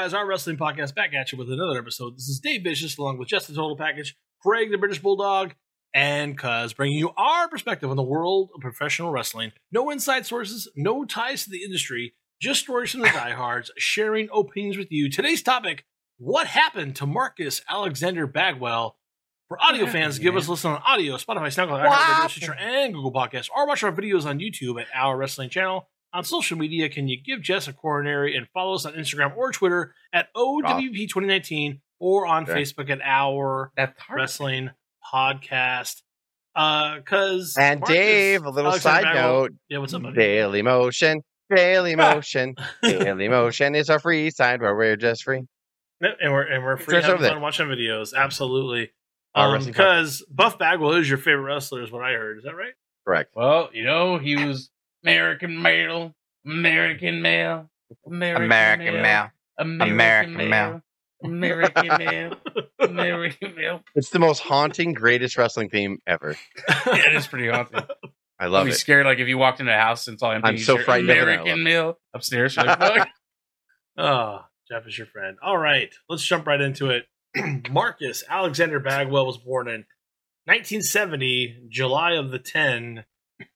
guys? Our wrestling podcast back at you with another episode. This is Dave Vicious along with Jess the Total Package, Craig the British Bulldog, and Cuz bringing you our perspective on the world of professional wrestling. No inside sources, no ties to the industry, just stories from the diehards, sharing opinions with you. Today's topic: What happened to Marcus Alexander Bagwell? For audio fans, give us a listen on audio, Spotify, SoundCloud, iHeartRadio, Stitcher, and Google Podcasts, or watch our videos on YouTube at Our Wrestling Channel. On social media, can you give Jess a coronary and follow us on Instagram or Twitter at OWP2019 or on Okay. Facebook at Our Wrestling Podcast? Uh Because And Dave, a little side note. Yeah, what's up, buddy? Daily Motion, Daily Motion, Daily Motion is our free side where we're just free. And we're and we're free Just having over there. fun watching videos. Absolutely. Our Um, because Buff Bagwell is your favorite wrestler, is what I heard. Is that right? Correct. Well, you know, he was American male, American male, American, American male, male. American, American male, male. American male, American male. It's the most haunting, greatest wrestling theme ever. Yeah, it is pretty haunting. I love I'd love be it. scared, like if you walked into a house and saw empty. I'm so hear frightened of it, American it. male upstairs. You're like, Oh, Jeff is your friend. All right, let's jump right into it. Marcus Alexander Bagwell was born in 1970, July of the 10.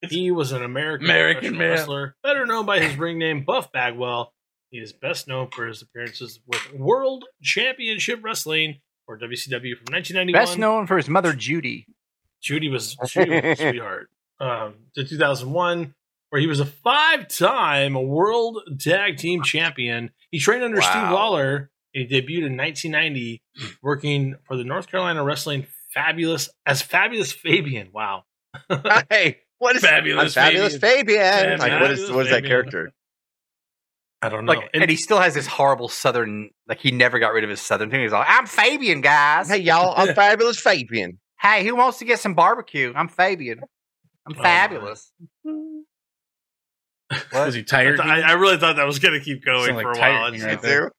He was an American, American professional male. wrestler, better known by his ring name Buff Bagwell. He is best known for his appearances with World Championship Wrestling or WCW from 1991. Best known for his mother Judy. Judy was Judy was a sweetheart. Um, to 2001, where he was a five-time World Tag Team Champion. He trained under Steve Wow. Lawler. He debuted in 1990, working for the North Carolina Wrestling Fabulous as Fabulous Fabian. Wow. hey, what is Fabulous I'm fabulous Fabian? Like, what is Fabulous what is that character? I don't know. Like, and, he still has this horrible southern. Like he never got rid of his southern thing. He's like, "I'm Fabian, guys. Hey, y'all, I'm fabulous Fabian. Hey, who wants to get some barbecue? I'm Fabian. I'm Oh, fabulous." Was he I, tired? th- I, I really thought that was going to keep going Sound like for a while. right there.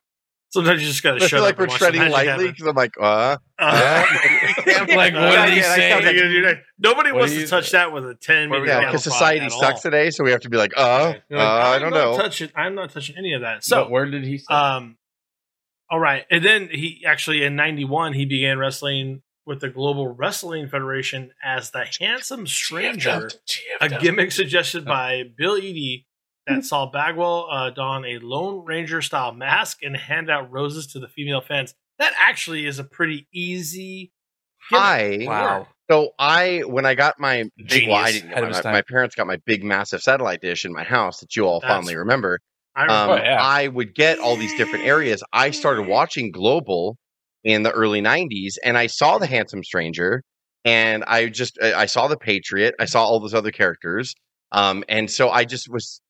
Too. Sometimes you just got to I shut feel like up we're and treading lightly because I'm like, uh, Uh, like, what did he yeah, say? like you're like- Nobody What wants to touch that with a 10 maybe yeah, because society sucks all. today, so we have to be like, uh, You're uh, like, I don't not know. touching- I'm not touching any of that. So, So, where did he say? um, all right, and then he actually in '91 he began wrestling with the Global Wrestling Federation as the Handsome Stranger, a gimmick suggested by Bill Eadie that saw Bagwell uh, don a Lone Ranger style mask and hand out roses to the female fans. That actually is a pretty easy. gimmick. I Wow. so I when I got my big, well, I didn't Ahead of get his my, my parents got my big massive satellite dish in my house that you all That's- fondly remember. I Um, remember. Oh, yeah. I would get all these different areas. I started watching Global in the early '90s, and I saw the Handsome Stranger, and I just I I saw the Patriot. I saw all those other characters, um, and so I just was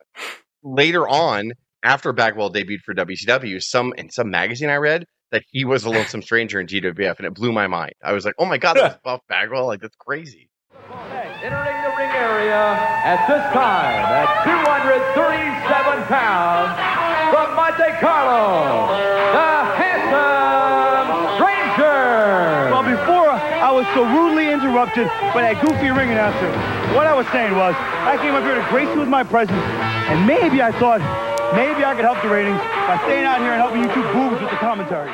later on after Bagwell debuted for WCW. Some in some magazine I read that he was a lonesome stranger in GWF, and it blew my mind. I was like, "Oh my god, that's Buff Bagwell! Like that's crazy." Entering the ring area at this time at 237 pounds from Monte Carlo, the handsome stranger. Well, before I was so rudely interrupted by that goofy ring announcer, what I was saying was, I came up here to grace you with my presence, and maybe I thought, maybe I could help the ratings by staying out here and helping you two boobs with the commentary.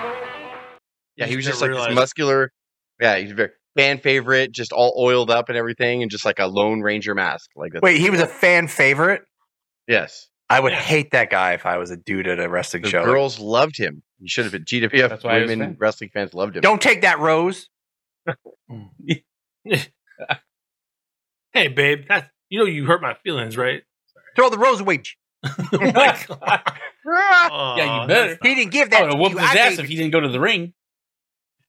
Yeah, he was just like this muscular. Yeah, he's a very fan favorite, just all oiled up and everything, and just like a Lone Ranger mask. Like that's Wait, he was a fan favorite. yes. I would hate that guy if I was a dude at a wrestling The show. girls loved him. He should have been GWF. That's why he was women fan. wrestling fans loved him. Don't take that rose. Hey, babe, that you know you hurt my feelings, right? Throw the rose away. Oh my God. Yeah, you better. He didn't give I that. would have to whooped you. his ass if he didn't go to the ring.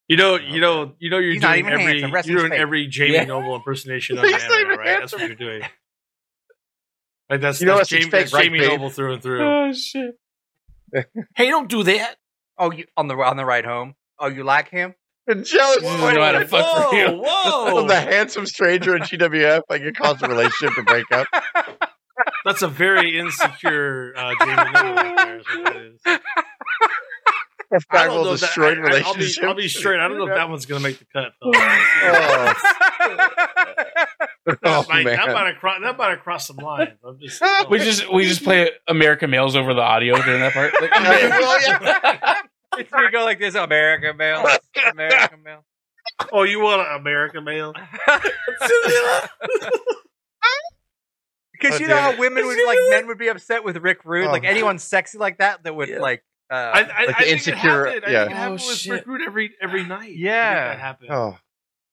You know, oh, you know, you know, you're He's not doing even every handsome. Rest you're his doing face. every Jamie Yeah. Noble impersonation on the He's not internet, even right? That's what you're doing. Like that's You know that's what, Jamie, that's right, Jamie babe? Noble through and through. Oh shit! hey, don't do that. Oh, you on the on the ride home. Oh, you like him? And jealous You know how to fuck for you. whoa! of the handsome stranger in GWF, like it caused a relationship to break up. That's a very insecure uh, Jamie Noble right there. Is what that is. If I don't Bagwell know if that- destroyed I- I- I'll be, relationship. I'll be straight. I don't know if that one's gonna make the cut. Though. Oh, that, oh, might, that man. might have crossed. That might have crossed some lines. I'm just. We just we just play American males over the audio during that part. Like, Well, yeah. it's gonna go like this: American male, American male. Oh, you want an American male? Because Oh, you know how women would like men would be upset with Rick Rude, Oh. like anyone sexy like that that would Yeah. like. Uh, I, I, Like the I think insecure- It happened. I yeah. think it happened Oh, with shit. Rick Rude every every night. Yeah. that happened. Oh,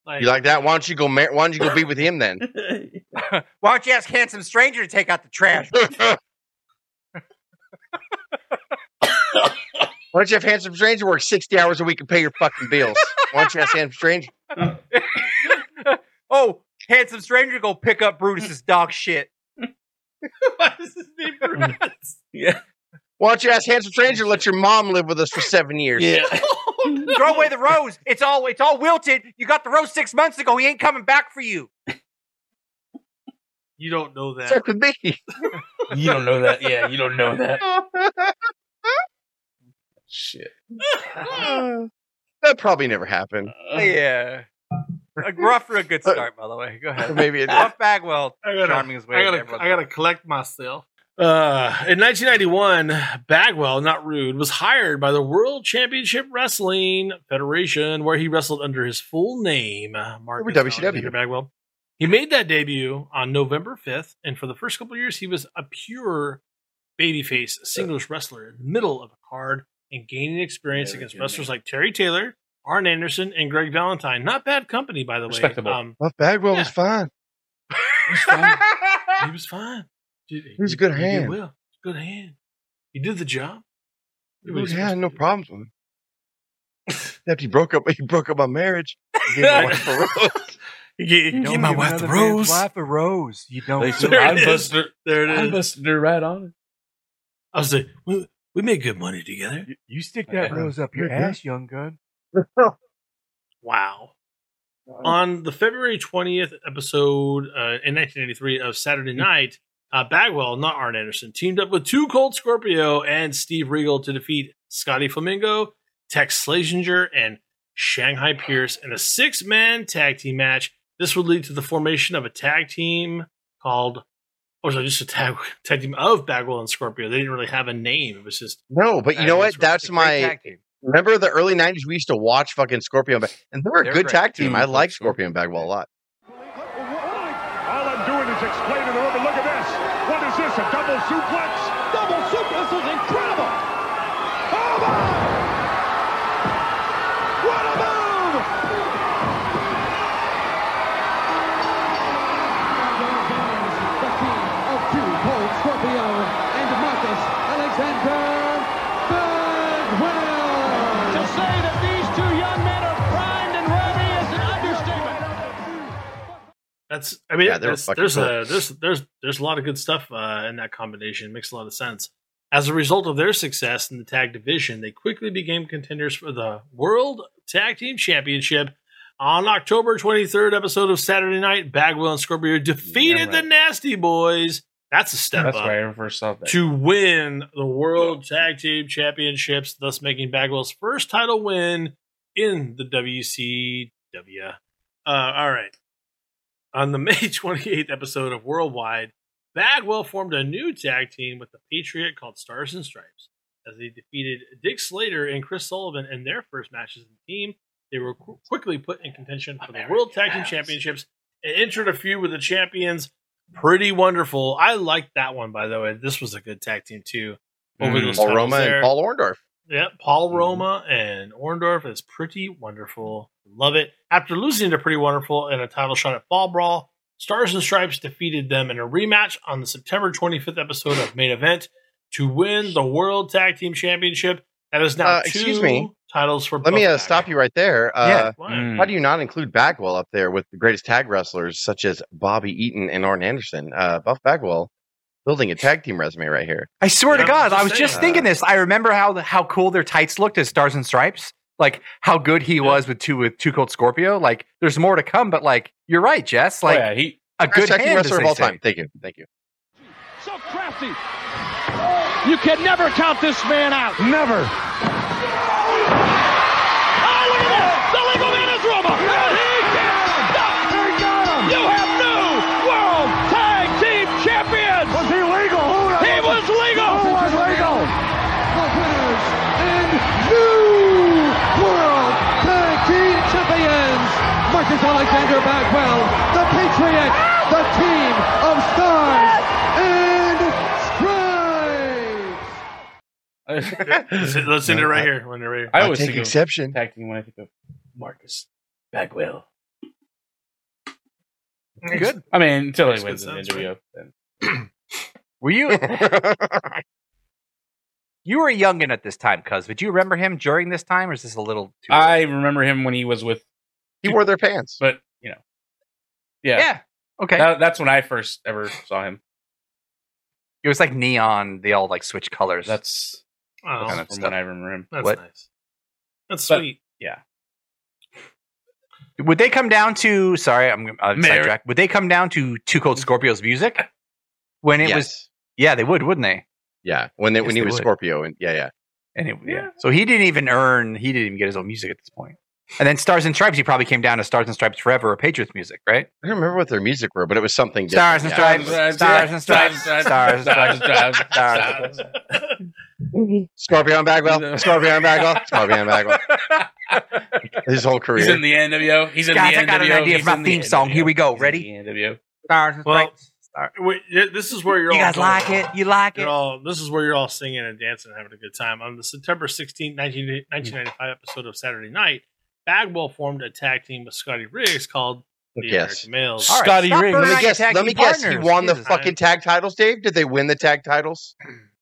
Like, you like that? Why don't you go? Mar- why don't you go be with him then? why don't you ask handsome stranger to take out the trash? Why don't you have handsome stranger work sixty hours a week and pay your fucking bills? Why don't you ask handsome stranger? oh, handsome stranger, go pick up Brutus's dog shit. Why is his name Brutus? Why don't you ask handsome stranger? to Let your mom live with us for seven years. yeah. Oh, Throw away the rose. It's all it's all wilted. You got the rose six months ago. He ain't coming back for you. You don't know that. Except with me. You don't know that. Yeah, you don't know that. Shit. that probably never happened. yeah. Uh, we're off for a good start, by the way. Go ahead. maybe it did. Buff Bagwell I gotta, charming his way. I gotta, I gotta collect myself. Uh, in 1991, Bagwell, not Rude, was hired by the World Championship Wrestling Federation, where he wrestled under his full name, Mark WCW. Bagwell. He made that debut on November 5th, and for the first couple of years, he was a pure babyface singles wrestler in the middle of a card and gaining experience Very against good, wrestlers like Terry Taylor, Arn Anderson, and Greg Valentine. Not bad company, by the way. Respectable. Um, Buff Bagwell was Yeah. fine. he was fine. Dude, He was a good he did hand. well. Good hand. He did the job. It He was- had no problems with him. Except he broke up. He broke up my marriage. He gave my wife a rose. He gave, he gave my wife the rose. Wife a rose. You don't. They said, There I it is. busted her. There it I busted her right on it. I was like, we, we made good money together. You stick that rose up your ass, young gun. Wow. On the February 20th episode uh, in 1983 of Saturday Night, uh, Bagwell, not Arn Anderson, teamed up with Two Cold Scorpio and Steve Regal to defeat Scotty Flamingo, Tex Slazenger, and Shanghai Pierce in a six man tag team match. This would lead to the formation of a tag team called, or was it just a tag, tag team of Bagwell and Scorpio? They didn't really have a name. It was just, No, but you know what? That's my. Remember the early '90s? We used to watch fucking Scorpion, and Bag- and they were a They're good great. tag team. Dude, I like Scorpio. Scorpio Bagwell a lot. All I'm doing is explaining the rubber. Look at this. What is this? A double suplex? Double suplex That's I mean Yeah, there's there's cool. a there's there's there's a lot of good stuff uh, in that combination. It makes a lot of sense. As a result of their success in the tag division, they quickly became contenders for the World Tag Team Championship. On October 23rd episode of Saturday Night, Bagwell and Scorpio defeated Yeah, the. Nasty Boys. That's a step That's up why I first saw to win the World Tag Team Championships, thus making Bagwell's first title win in the WCW. Uh, all right. On the May 28th episode of Worldwide, Bagwell formed a new tag team with the Patriot called Stars and Stripes. As they defeated Dick Slater and Chris Sullivan in their first matches in the team, they were qu- quickly put in contention for the World Tag Team Championships and entered a feud with the champions. Pretty wonderful. I liked that one, by the way. This was a good tag team, too. Over Mm. those Paul Roma there. and Paul Orndorff. Yeah, Paul Roma and Orndorff is pretty wonderful. Love it. After losing to Pretty Wonderful in a title shot at Fall Brawl, Stars and Stripes defeated them in a rematch on the September 25th episode of Main Event to win the World Tag Team Championship. That is now Uh, two excuse me. titles for Let me uh, stop you right there. Uh, Yeah. Why? Mm. How do you not include Bagwell up there with the greatest tag wrestlers such as Bobby Eaton and Arn Anderson? Uh, Buff Bagwell building a tag team resume right here. I swear Yeah, to God, I'm was just just saying. thinking this. I remember how how cool their tights looked as Stars and Stripes. Like how good he was with two with two Cold Scorpio. Like there's more to come, but like you're right, Jess. oh, Like yeah, he. a good tag team hand, wrestler of all say. time. Thank you. Thank you. So crafty. You can never count this man out. Never. Marcus Alexander Bagwell, the Patriot, the Team of Stars and Stripes. let's, let's end it right here. When right here. I I always take think exception. tag team when I think of Marcus Bagwell. Good. I mean, until he wins an sense, interview, then Were you you were a youngin at this time, cuz? But do you remember him during this time, or is this a little too I remember him when he was with, he wore their pants. but you know, yeah, Yeah. Okay. That, that's when I first ever saw him. it was like neon, they all like switch colors. That's, Oh, kind of from stuff. when I remember him. that's what? nice. That's But- sweet. Yeah. Would they come down to? Sorry, I'm uh, Mary- sidetrack. Would they come down to Two Cold Scorpios music when it yes. was? Yeah, they would, wouldn't they? yeah. When they, Yes, when he they was would. Scorpio and yeah, yeah. And it, yeah. So he didn't even earn. He didn't even get his own music at this point. And then Stars and Stripes, he probably came down to Stars and Stripes Forever or Patriots music, right? I don't remember what their music were, but it was something Stars different. and yeah. Stripes, Stars and Stripes, Stars and Stripes, Stars. Stars. Scorpion Bagwell, Scorpion Bagwell, Scorpion Bagwell. His whole career. He's in the NWO. He's in Guys, the I got an idea He's for my in the theme song. NWO. Here we go. He's Ready? NWO. Stars and Well, Stripes. Stars. Wait, this is where you're You all guys like it? You like it? You're all, this is where you're all singing and dancing and having a good time. On the September 16, 19, 1995 episode of Saturday Night, Bagwell formed a tag team with Scotty Riggs called the Yes. American Males. All right, Scotty stop Riggs. Let me guess. tag Let me team guess. He partners. won the Jesus. fucking tag titles, Dave. Did they win the tag titles?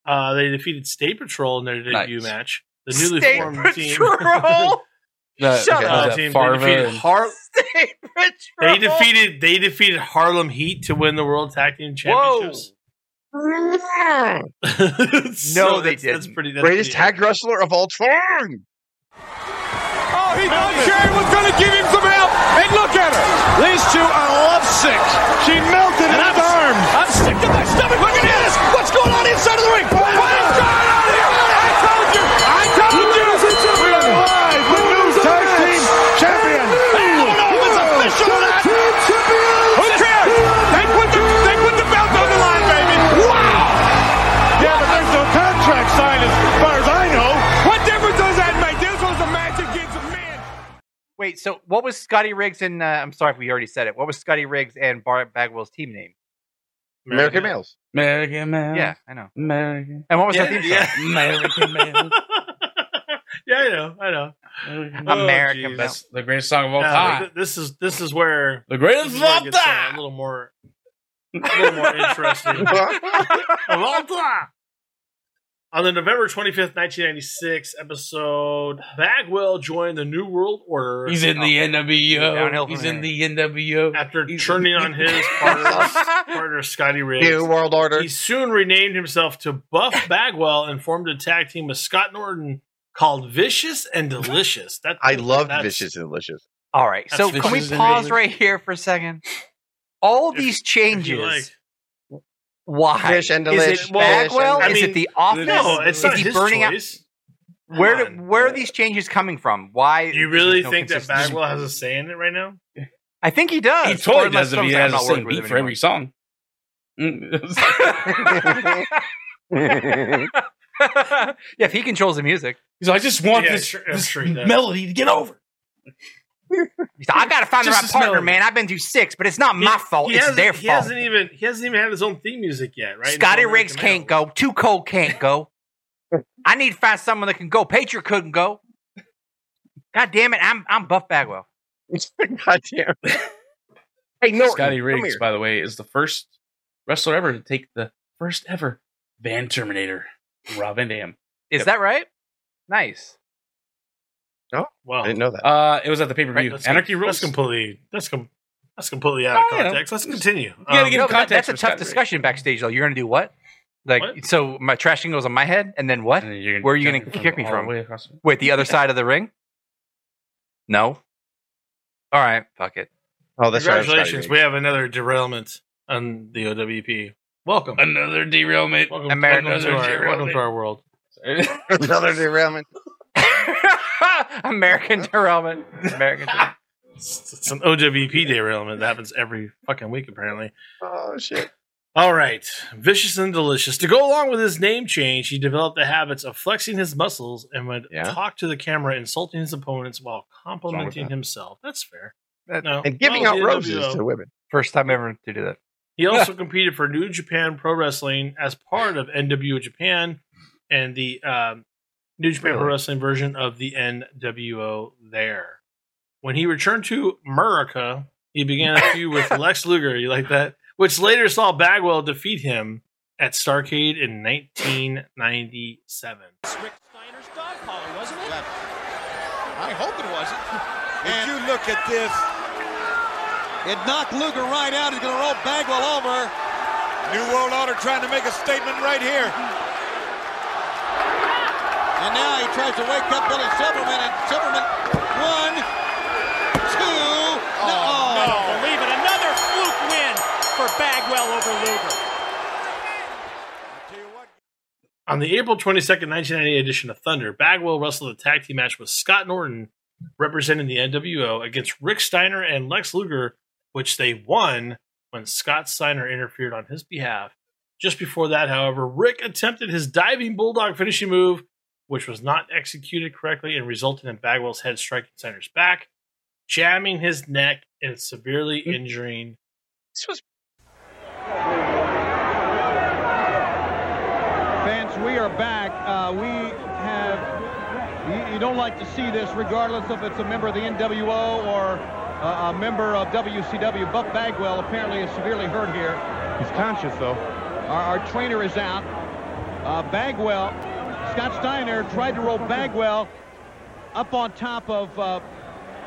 Uh, they defeated State Patrol in their debut Nice. match. The newly State formed team. Patrol. The, Shut was up. Team they defeated Har- State Patrol. They defeated they defeated Harlem Heat to win the World Tag Team Championships. No, So they that's- That's didn't. pretty. That's Greatest pretty tag wrestler of all time. He thought Sherry was going to give him some help. And look at her. These two are lovesick. She melted in Wait, so what was Scotty Riggs and uh, I'm sorry if we already said it. What was Scotty Riggs and Bart Bagwell's team name? American males. American Males. Yeah, I know. American. And what was Yeah, that theme song? American man. yeah, I know, I know. American Oh, American. That's the greatest song of all Yeah, time. th- this is this is where The greatest is of all it gets uh, a little more a little more interesting. of all time. On the November 25th, 1996 episode, Bagwell joined the New World Order He's in the NWO. He's in the NWO. after He's turning on his partner, partner Scotty Riggs. New World Order. He soon renamed himself to Buff Bagwell and formed a tag team with Scott Norton called Vicious and Delicious. That I love Vicious and Delicious. All right, so can we pause right here for a second? All If- these if you changes. Like. Why? Fish and Is delicious. it Bagwell? I is it the office? No, it's is not he his burning choice. out? Where Come do, on. where are these changes coming from? Why? Do you really no think that? Bagwell has a say in it right now? I think he does. He Or totally unless does if he has a not same beat him for every song. Yeah, if he controls the music, He's like, I just want Yeah, this, sure- this sure melody to get over. He's like, I gotta find the right partner, melody. man. I've been through six, but it's not my fault. It's hasn't- their He fault. hasn't even he hasn't even had his own theme music yet, right? Scotty Riggs can't go. Two Cold can't go. I need to find someone that can go. Patriot couldn't go. God damn it! I'm I'm Buff Bagwell. God damn. Hey, Norton, Scotty Riggs, by the way, is the first wrestler ever to take the first ever Van Terminator, from Rob Van Dam. Is Yep. that right? Nice. Oh well, I didn't know that. Uh, it was at the pay per view. that's, Anarchy That's Rules. completely that's com- that's completely out of Oh, you know, context. Let's continue. gotta Um, get- No, but that- context that's a tough Scotty Riggs. discussion backstage, though. You're gonna do what? Like, What? so my trashing goes on my head, and then what? And then you're Where are you gonna kick me from? the- Wait, the other side of the ring? No. All right, fuck it. oh, that's right. congratulations, we have another derailment on the OWP. Welcome, Another derailment. welcome, American welcome to our derailment. welcome to our world. Another derailment. American derailment. American. Derailment. It's, it's an OWP derailment that happens every fucking week, apparently. Oh shit. All right. Vicious and delicious. To go along with his name change, he developed the habits of flexing his muscles and would Yeah. talk to the camera, insulting his opponents while complimenting that? himself. That's fair. That- No. And giving Well, out roses to women. First time ever to do that. He also competed for New Japan Pro Wrestling as part of NWO Japan and the um, New Japan Pro Wrestling version of the NWO there. When he returned to America, he began a feud with Lex Luger. You like that? Which later saw Bagwell defeat him at Starcade in 1997. Rick Steiner's dog collar, wasn't it? I hope it wasn't. Did you look at this? It knocked Luger right out. He's going to roll Bagwell over. New World Order trying to make a statement right here. And now he tries to wake up Billy Silverman, and Silverman, one, two, no. Oh, no, believe it. Another fluke win for Bagwell over Luger. Tell you what, On the April 22nd, 1998 edition of Thunder, Bagwell wrestled a tag team match with Scott Norton representing the NWO against Rick Steiner and Lex Luger, which they won when Scott Steiner interfered on his behalf. Just before that, however, Rick attempted his diving bulldog finishing move, which was not executed correctly and resulted in Bagwell's head striking Steiner's back, jamming his neck and severely injuring. This was Fans, we are back. Uh, we have. You, you don't like to see this, regardless if it's a member of the NWO or uh, a member of WCW. Buff Bagwell apparently is severely hurt here. He's conscious, though. Our, our trainer is out. Uh, Bagwell, Scott Steiner tried to roll Bagwell up on top of uh,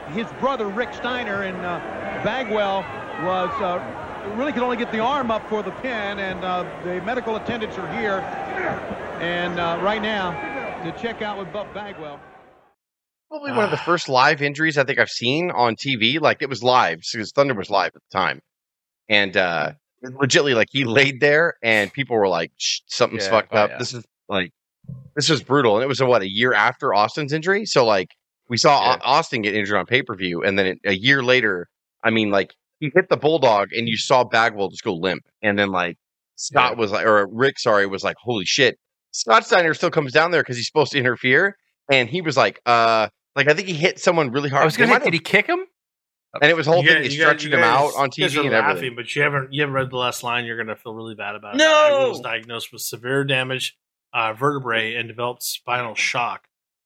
his brother Rick Steiner, and uh, Bagwell was uh, really could only get the arm up for the pin, and uh, the medical attendants are here, and uh, right now to check out with Buff Bagwell. probably one of the first live injuries I think I've seen on TV. Like it was live because Thunder was live at the time, and uh legitly like he laid there and people were like, "Something's Yeah, fucked oh, up." yeah. This is like this was brutal, and it was uh, what a year after Austin's injury. So like we saw Yeah. Au- Austin get injured on pay per view, and then it, a year later, I mean, like he hit the bulldog, and you saw Bagwell just go limp, and then like Scott was like, or Rick, sorry, was like, "Holy shit!" Scott Steiner still comes down there because he's supposed to interfere, and he was like, "Uh." Like I think he hit someone really hard. I was gonna. might Say, did he kick him? and it was a whole You thing. guys- They you stretching him out on you TV and laughing, everything. But you haven't you haven't read the last line. You're gonna feel really bad about it. No! Bagwell was diagnosed with severe damage uh, vertebrae and developed spinal shock,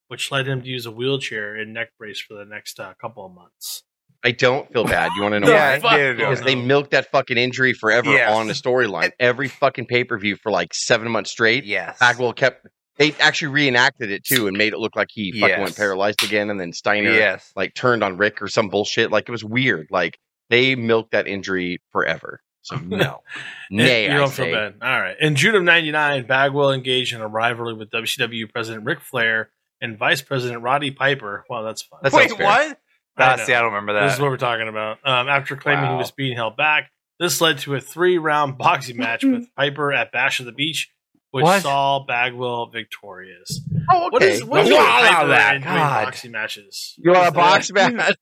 which led him to use a wheelchair and neck brace for the next uh, couple of months. I don't feel bad. You want to know Yeah, why? dude, Because no. they milked that fucking injury forever Yes. on the storyline. Every fucking pay per view for like seven months straight. Yes. Bagwell kept. They actually reenacted it too and made it look like he fucking Yes. went paralyzed again, and then Steiner Yes. like turned on Rick or some bullshit. Like it was weird. Like they milked that injury forever. So no, nay, you I don't say. feel bad. All right. In June of '99, Bagwell engaged in a rivalry with WCW President Ric Flair and Vice President Roddy Piper. Wow, that's fun. That Wait, sounds fair. what? I Ah, see, I don't remember that. This is what we're talking about. Um, after claiming he was being held back, this led to a three-round boxing match with Piper at Bash of the Beach, which What? saw Bagwell victorious. Oh, okay. What is what is Wow, with Piper that- and God. boxing matches? you want a is box that? match?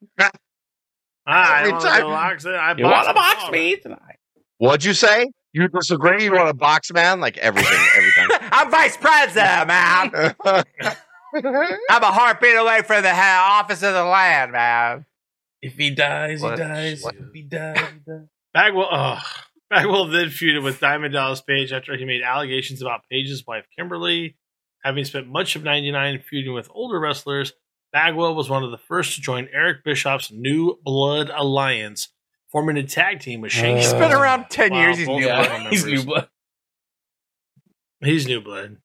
Ah, I Every don't box it. I You want to box box it. me tonight? What'd you say? You disagree? You want a box man? Like everything, every I'm vice president, man. I'm a heartbeat away from the ha- office of the land, man. If he dies, What? he dies. What? If he dies, he dies. Bagwell, oh, Bagwell then feuded with Diamond Dallas Page after he made allegations about Page's wife Kimberly. Having spent much of '99 feuding with older wrestlers, Bagwell was one of the first to join Eric Bischoff's New Blood Alliance, forming a tag team with Shane. He's been around 10 Wow, years. He's new. of Yeah, them he's new blood. He's New Blood,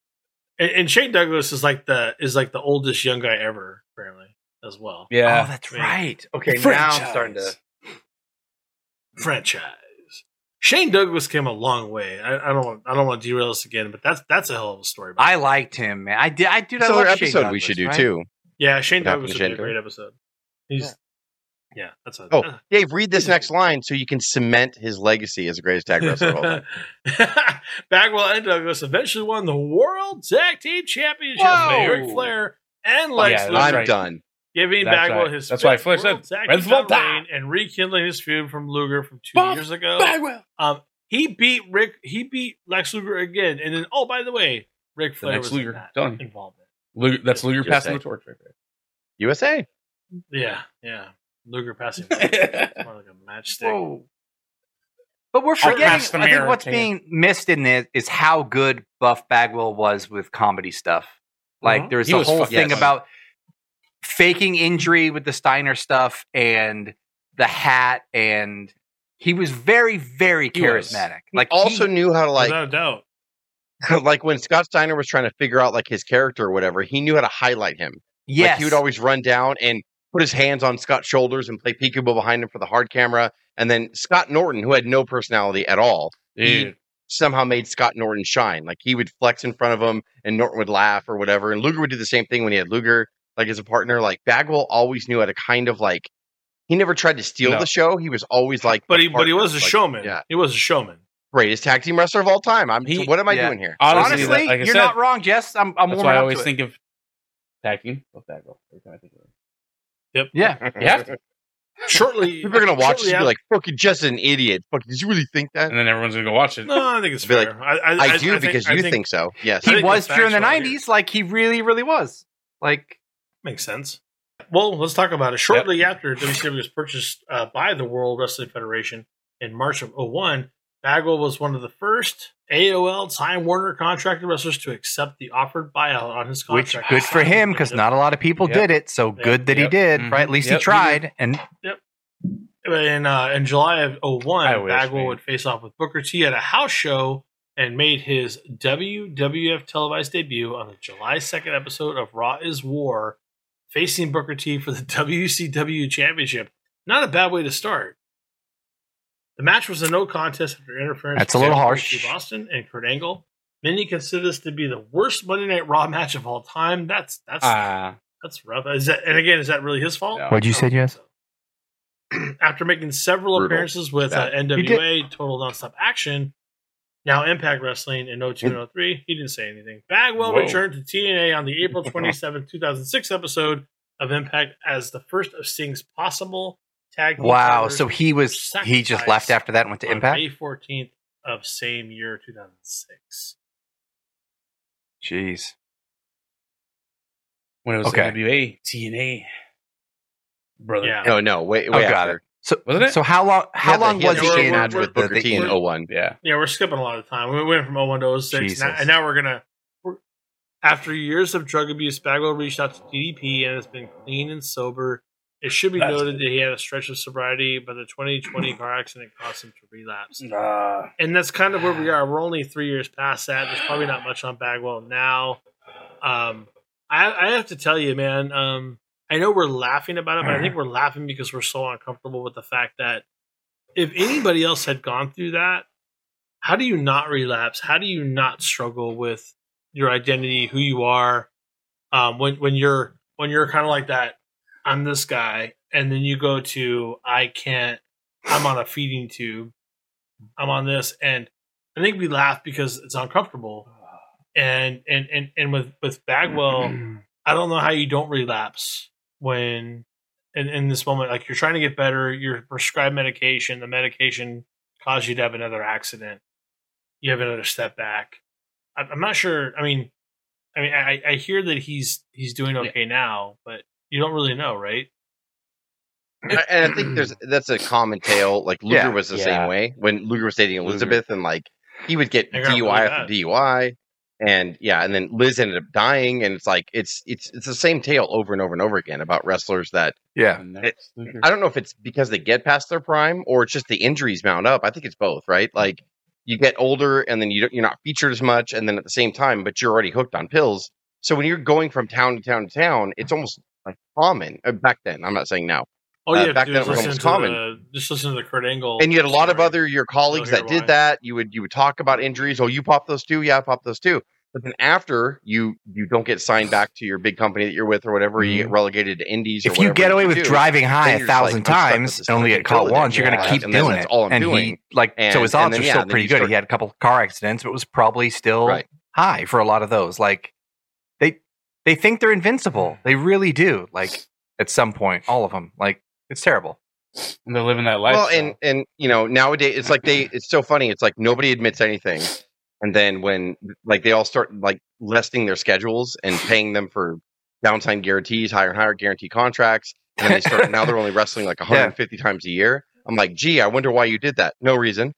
and, and Shane Douglas is like the is like the oldest young guy ever, apparently as well. Yeah. Oh, that's Yeah. right. Okay, now I'm starting to. Franchise. Shane Douglas came a long way. I, I don't want I don't want to derail this again, but that's that's a hell of a story. I liked him, man. I did. I did. I That's another love Shane episode we should do right? too. Yeah, Shane What Douglas to would be a great episode. He's yeah, that's a Oh, Dave, read this next line so you can cement his legacy as the greatest tag wrestler of all time. Bagwell and Douglas eventually won the World Tag Team Championship Whoa. with Ric Flair and Oh, Lex yeah, Luger. I'm right. done. giving That's Bagwell right. his That's why fifth Flair said, World Tag "Red Team Bull title time." reign and rekindling his feud from Luger from two Buff years ago. Bagwell. Um, he beat Rick. He beat Lex Luger again, and then oh by the way, Ric Flair next was Luger. in that Telling you. involvement. Luger, that's Luger Just passing the torch right there. USA. Yeah, yeah. Luger passing there. more like a matchstick. Whoa. But we're forgetting. I think what's to being missed in this is how good Buff Bagwell was with comedy stuff. Like Mhm. there's He the whole fucking thing funny. about faking injury with the Steiner stuff and the hat, and he was very, very He charismatic. Like Like also he- knew how to like Without a doubt. like when Scott Steiner was trying to figure out like his character or whatever, he knew how to highlight him. yes, Like he would always run down and put his hands on Scott's shoulders and play peekaboo behind him for the hard camera. And then Scott Norton, who had no personality at all, he somehow made Scott Norton shine. Like he would flex in front of him and Norton would laugh or whatever. And Luger would do the same thing when he had Luger like as a partner. Like Bagwell always knew how to kind of like he never tried to steal No. the show. He was always like But the he but he was a Like, showman. Yeah. He was a showman. Greatest tag team wrestler of all time. I'm He- what am I yeah. doing here? Honestly, honestly, like you're said, not wrong, Jess. I'm, I'm That's why I always to it. think of tag team. Buff Bagwell. Every time I think of it. Yeah, You have to. Shortly People are gonna watch this and be like, "Fucking just an idiot." Fuck, did you really think that? And then everyone's gonna go watch it. No, I think it's Be like, fair. I, I, I do think- because I you think, so. Yes. He was the during the facts are here. '90s. Like he really, really was. Like Makes sense. Well, let's talk about it. Shortly after WCW was purchased uh, by the World Wrestling Federation in March of 01, Bagwell was one of the first AOL Time Warner contracted wrestlers to accept the offered buyout on his contract. which contract. good for him because not a lot of people Yep. did it. So Yep. good that he Yep. did. Mhm. Right? At least Yep, he he did. tried. And in uh, in July of 01, I wish, Bagwell man. would face off with Booker T at a house show and made his WWF televised debut on the July 2nd episode of Raw is War, facing Booker T for the WCW Championship. Not a bad way to start. The match was a no contest after interference. That's a little harsh. T. Boston and Kurt Angle. Many consider this to be the worst Monday Night Raw match of all time. That's that's Ah, that's rough. Is that and again is that really his fault? No. What'd you say, Jess? After making several Brutal. appearances with uh, NWA, Total Nonstop Action, now Impact Wrestling in 02 and 03, he didn't say anything. Bagwell Whoa. returned to TNA on the April 27, 2006 episode of Impact as the first of Sting's possible tag wow. So he was he just left after that and went to Impact. May 14th of same year, 2006. Jeez. when it was Okay. NWA, TNA, brother. Yeah. No, no, wait, Oh, got after. it. So Wasn't it? so how long how had the- long was the he in match with with the, Booker the T in in- 01. Yeah. Yeah, we're skipping a lot of time. We went from 01 to 06, Jesus. now, and now we're gonna. We're, after years of drug abuse, Bagwell reached out to DDP and has been clean and sober. It should be That's noted that he had a stretch of sobriety, but the 2020 car accident caused him to relapse. Ah, And that's kind of where we are. We're only three years past that. There's probably not much on Bagwell now. Um, I, I have to tell you, man. Um, I know we're laughing about it, but I think we're laughing because we're so uncomfortable with the fact that if anybody else had gone through that, how do you not relapse? How do you not struggle with your identity, who you are, um, when when you're when you're kind of like that? I'm this guy, and then you go to I can't. I'm on a feeding tube. I'm on this, and I think we laugh because it's uncomfortable. And and and and with with Bagwell, I don't know how you don't relapse when in, in this moment, like you're trying to get better, you're prescribed medication, the medication caused you to have another accident, you have another step back. I, I'm not sure. I mean, I mean, I, I hear that he's he's doing okay now, but you don't really know, right? And and I think there's that's a common tale. Like Luger Yeah. was the Yeah. same way when Luger was dating Elizabeth, and like he would get DUI after DUI, and yeah, and then Liz ended up dying, and it's like it's it's it's the same tale over and over and over again about wrestlers that Yeah. and that's Luger. I don't know if it's because they get past their prime or it's just the injuries mount up. I think it's both, right? Like you get older and then you don't, you're not featured as much, and then at the same time, but you're already hooked on pills. So when you're going from town to town to town, it's almost like common uh, back then. I'm not saying now. Oh you Uh, have back to then it was almost common. the, just listen to the Kurt Angle. and you had a lot of other your colleagues that hear did why. that. You would you would talk about injuries. Oh, you pop those too. Yeah, I pop those too. But then after you you don't get signed back to your big company that you're with or whatever, you get relegated to indies. or Mm-hmm. If you get away with do, driving high a you're just like, thousand I'm stuck with times and only get caught once, you're gonna keep doing it. all I'm and doing. he like so his and odds then, are yeah, still pretty good. start- He had a couple car accidents, but was probably still Right. high for a lot of those. Like they they think they're invincible. They really do. Like at some point. All of them. Like it's terrible. And they're living that life. Well, and and you know nowadays it's like they it's so funny. It's like nobody admits anything, and then when like they all start like listing their schedules and paying them for downtime guarantees, higher and higher guarantee contracts, and they start now they're only wrestling like 150 times a year. I'm like, gee, I wonder why you did that. No reason,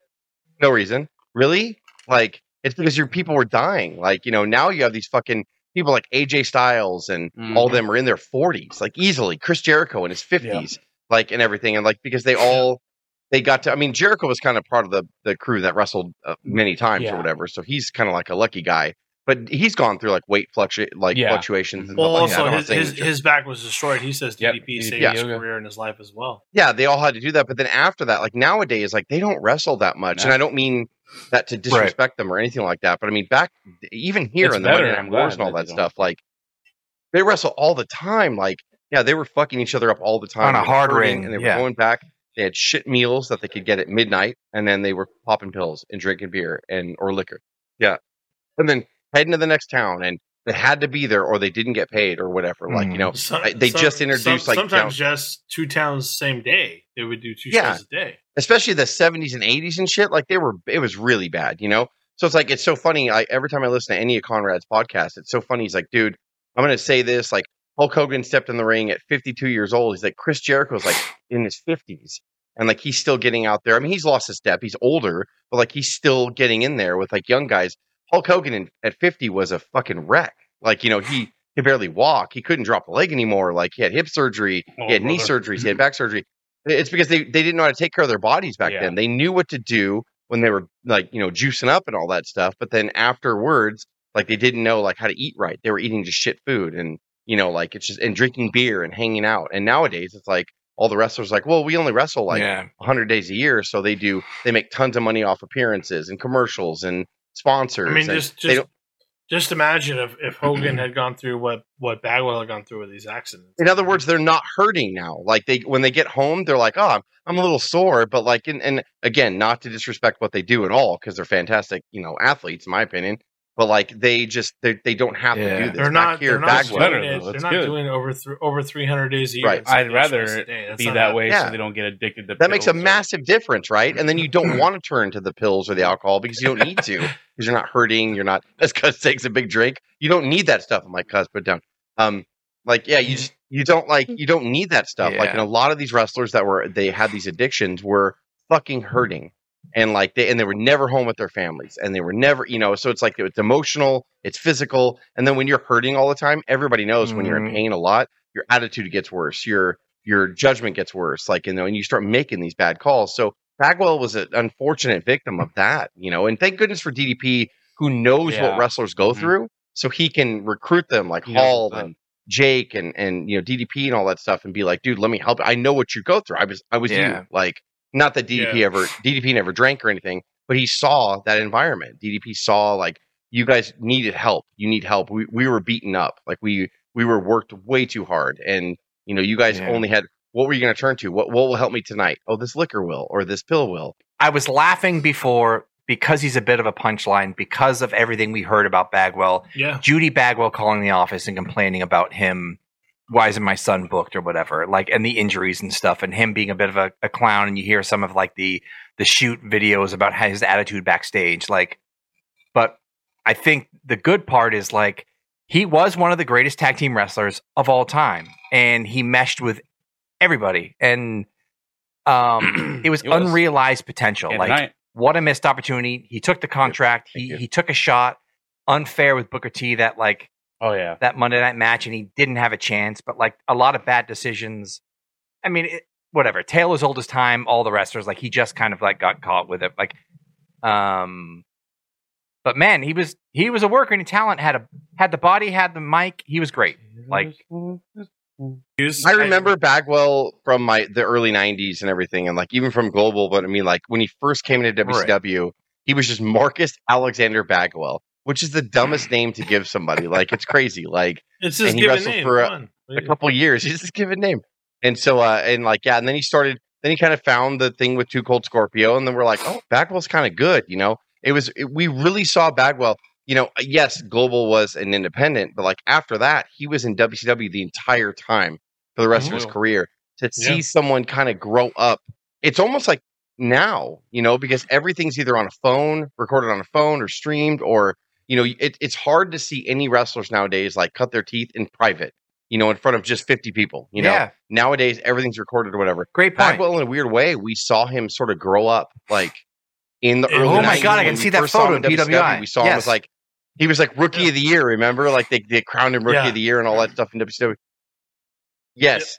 no reason. Really? Like it's because your people were dying. Like you know now you have these fucking people like AJ Styles and all of Mhm. them are in their 40s, like easily. Chris Jericho in his 50s, like and everything, and like because they all they got to. I mean, Jericho was kind of part of the the crew that wrestled uh, many times Yeah. or whatever, so he's kind of like a lucky guy. But he's gone through like weight fluctu- like Yeah. fluctuations. And Well, stuff like that. Also his, his, his back was destroyed. He says Yep, DDP DDP saved his career and his life as well. yeah, they all had to do that. But then after that, like nowadays, like they don't wrestle that much, and I don't mean that to disrespect them or anything like that. But I mean back even here It's in the better, Monday Night Wars and all that that they stuff, like they wrestle all the time. Like yeah, they were fucking each other up all the time On a hard ring, and they were yeah. going back. They had shit meals that they could get at midnight, and then they were popping pills and drinking beer and or liquor. Yeah, and then heading to the next town, and they had to be there or they didn't get paid or whatever. Like you mm-hmm. know, Some- I- they some- just introduced some- like sometimes down- just two towns same day. They would do two Yeah. shows a day. especially the 70s and 80s and shit like they were it was really bad you know so it's like it's so funny I, every time i listen to any of conrad's podcasts it's so funny he's like dude i'm gonna say this like hulk hogan stepped in the ring at 52 years old he's like chris jericho's like in his 50s and like he's still getting out there i mean he's lost his step he's older but like he's still getting in there with like young guys hulk hogan in, at 50 was a fucking wreck like you know he could barely walk he couldn't drop a leg anymore like he had hip surgery oh, he had knee surgeries he had back surgery it's because they, they didn't know how to take care of their bodies back Yeah. then. They knew what to do when they were like, you know, juicing up and all that stuff. But then afterwards, like they didn't know like how to eat right. They were eating just shit food and, you know, like it's just, and drinking beer and hanging out. And nowadays it's like all the wrestlers like, well, we only wrestle like Yeah. 100 days a year. So they do, they make tons of money off appearances and commercials and sponsors. I mean, just just just imagine if, if Hogan had gone through what what Bagwell had gone through with these accidents. in other words, they're not hurting now. Like they, when they get home, they're like, "Oh, I'm, I'm a little sore," but like, and, and again, not to disrespect what they do at all, because they're fantastic, you know, athletes, in my opinion. But like, they just they, they don't have to do this. They're Back not. here, they're not doing better, it. They're That's not good. doing over th- over three hundred days a year. Right. I'd rather twice a day. That's be that happening. way Yeah. so they don't get addicted to pills. that makes a or- massive difference, right? And then you don't want to turn to the pills or the alcohol because you don't need to because you're not hurting. You're not. As Cuz takes a big drink, you don't need that stuff. I'm like, Cuz, put it down. Um, like yeah, you just you don't like you don't need that stuff. Like Yeah. and a lot of these wrestlers that were they had these addictions were fucking hurting. And like they and they were never home with their families and they were never, you know, so it's like it's emotional, it's physical, and then when you're hurting all the time, everybody knows when you're in Mhm. pain a lot, your attitude gets worse, your your judgment gets worse, like you know, and you start making these bad calls. So Bagwell was an unfortunate victim of that, you know, and thank goodness for DDP who knows Yeah. what wrestlers go Mhm. through, so he can recruit them like He Hall and Jake and and you know DDP and all that stuff, and be like, dude, let me help. I know what you go through. I was I was Yeah. you. Like, not that DDP Yeah. ever DDP never drank or anything, but he saw that environment. DDP saw like you guys needed help. You need help. We we were beaten up. Like we we were worked way too hard, and you know you guys Yeah. only had. What were you going to turn to? What what will help me tonight? Oh, this liquor will, or this pill will. I was laughing before because he's a bit of a punchline because of everything we heard about Bagwell. Yeah. Judy Bagwell calling the office and complaining about him. Why isn't my son booked or whatever? Like, and the injuries and stuff, and him being a bit of a, a clown. And you hear some of like the the shoot videos about how his attitude backstage. Like, but I think the good part is like he was one of the greatest tag team wrestlers of all time, and he meshed with everybody, and um, it was was. unrealized potential. Like, what a missed opportunity. He took the contract. He he took a shot unfair with Booker T that like Oh yeah. that Monday night match and he didn't have a chance, but like a lot of bad decisions. I mean, it, whatever. Taylor's old as time, all the wrestlers like he just kind of like got caught with it. Like um but man, he was he was a worker and talent had a had the body, had the mic. He was great. Like I remember Bagwell from my the early '90s and everything, and like even from Global. But I mean, like when he first came into WCW, he was just Marcus Alexander Bagwell, which is the dumbest name to give somebody. Like it's crazy. Like It's his and he given wrestled name. for a, a couple years. He's just given name, and so uh and like yeah, and then he started. Then he kind of found the thing with Two Cold Scorpio, and then we're like, oh, Bagwell's kind of good. You know, it was it, we really saw Bagwell. You know, yes, Global was an independent, but like after that, he was in WCW the entire time for the rest of his career. To see someone kind of grow up, it's almost like now, you know, because everything's either on a phone, recorded on a phone, or streamed, or you know, it, it's hard to see any wrestlers nowadays like cut their teeth in private, you know, in front of just fifty people. You know, Yeah. nowadays everything's recorded or whatever. Great point. Bagwell, in a weird way, we saw him sort of grow up, like in the early. Oh my God, I can see that first saw him photo in PWI. We saw him as like he was like rookie of the year. Remember, like they they crowned him rookie Yeah. of the year and all that stuff in WCW. Yes,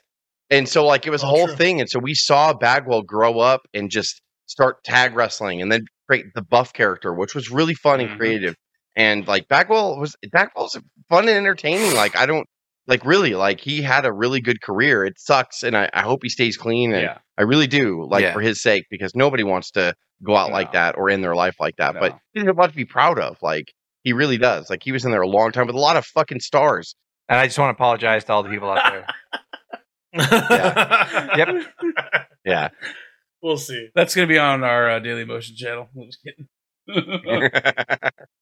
and so like it was a whole true. thing, and so we saw Bagwell grow up and just start tag wrestling, and then create the Buff character, which was really fun and Mhm. creative. And like Bagwell was Bagwell was fun and entertaining. Like I don't like really like he had a really good career. It sucks, and I, I hope he stays clean. And Yeah. I really do, like Yeah. for his sake, because nobody wants to go out like that or end their life like that. But No. he has a lot to be proud of. Like he really does. Like he was in there a long time with a lot of fucking stars. And I just want to apologize to all the people out there. Yep. Yeah. We'll see. That's going to be on our uh, Daily Motion channel. I'm just kidding.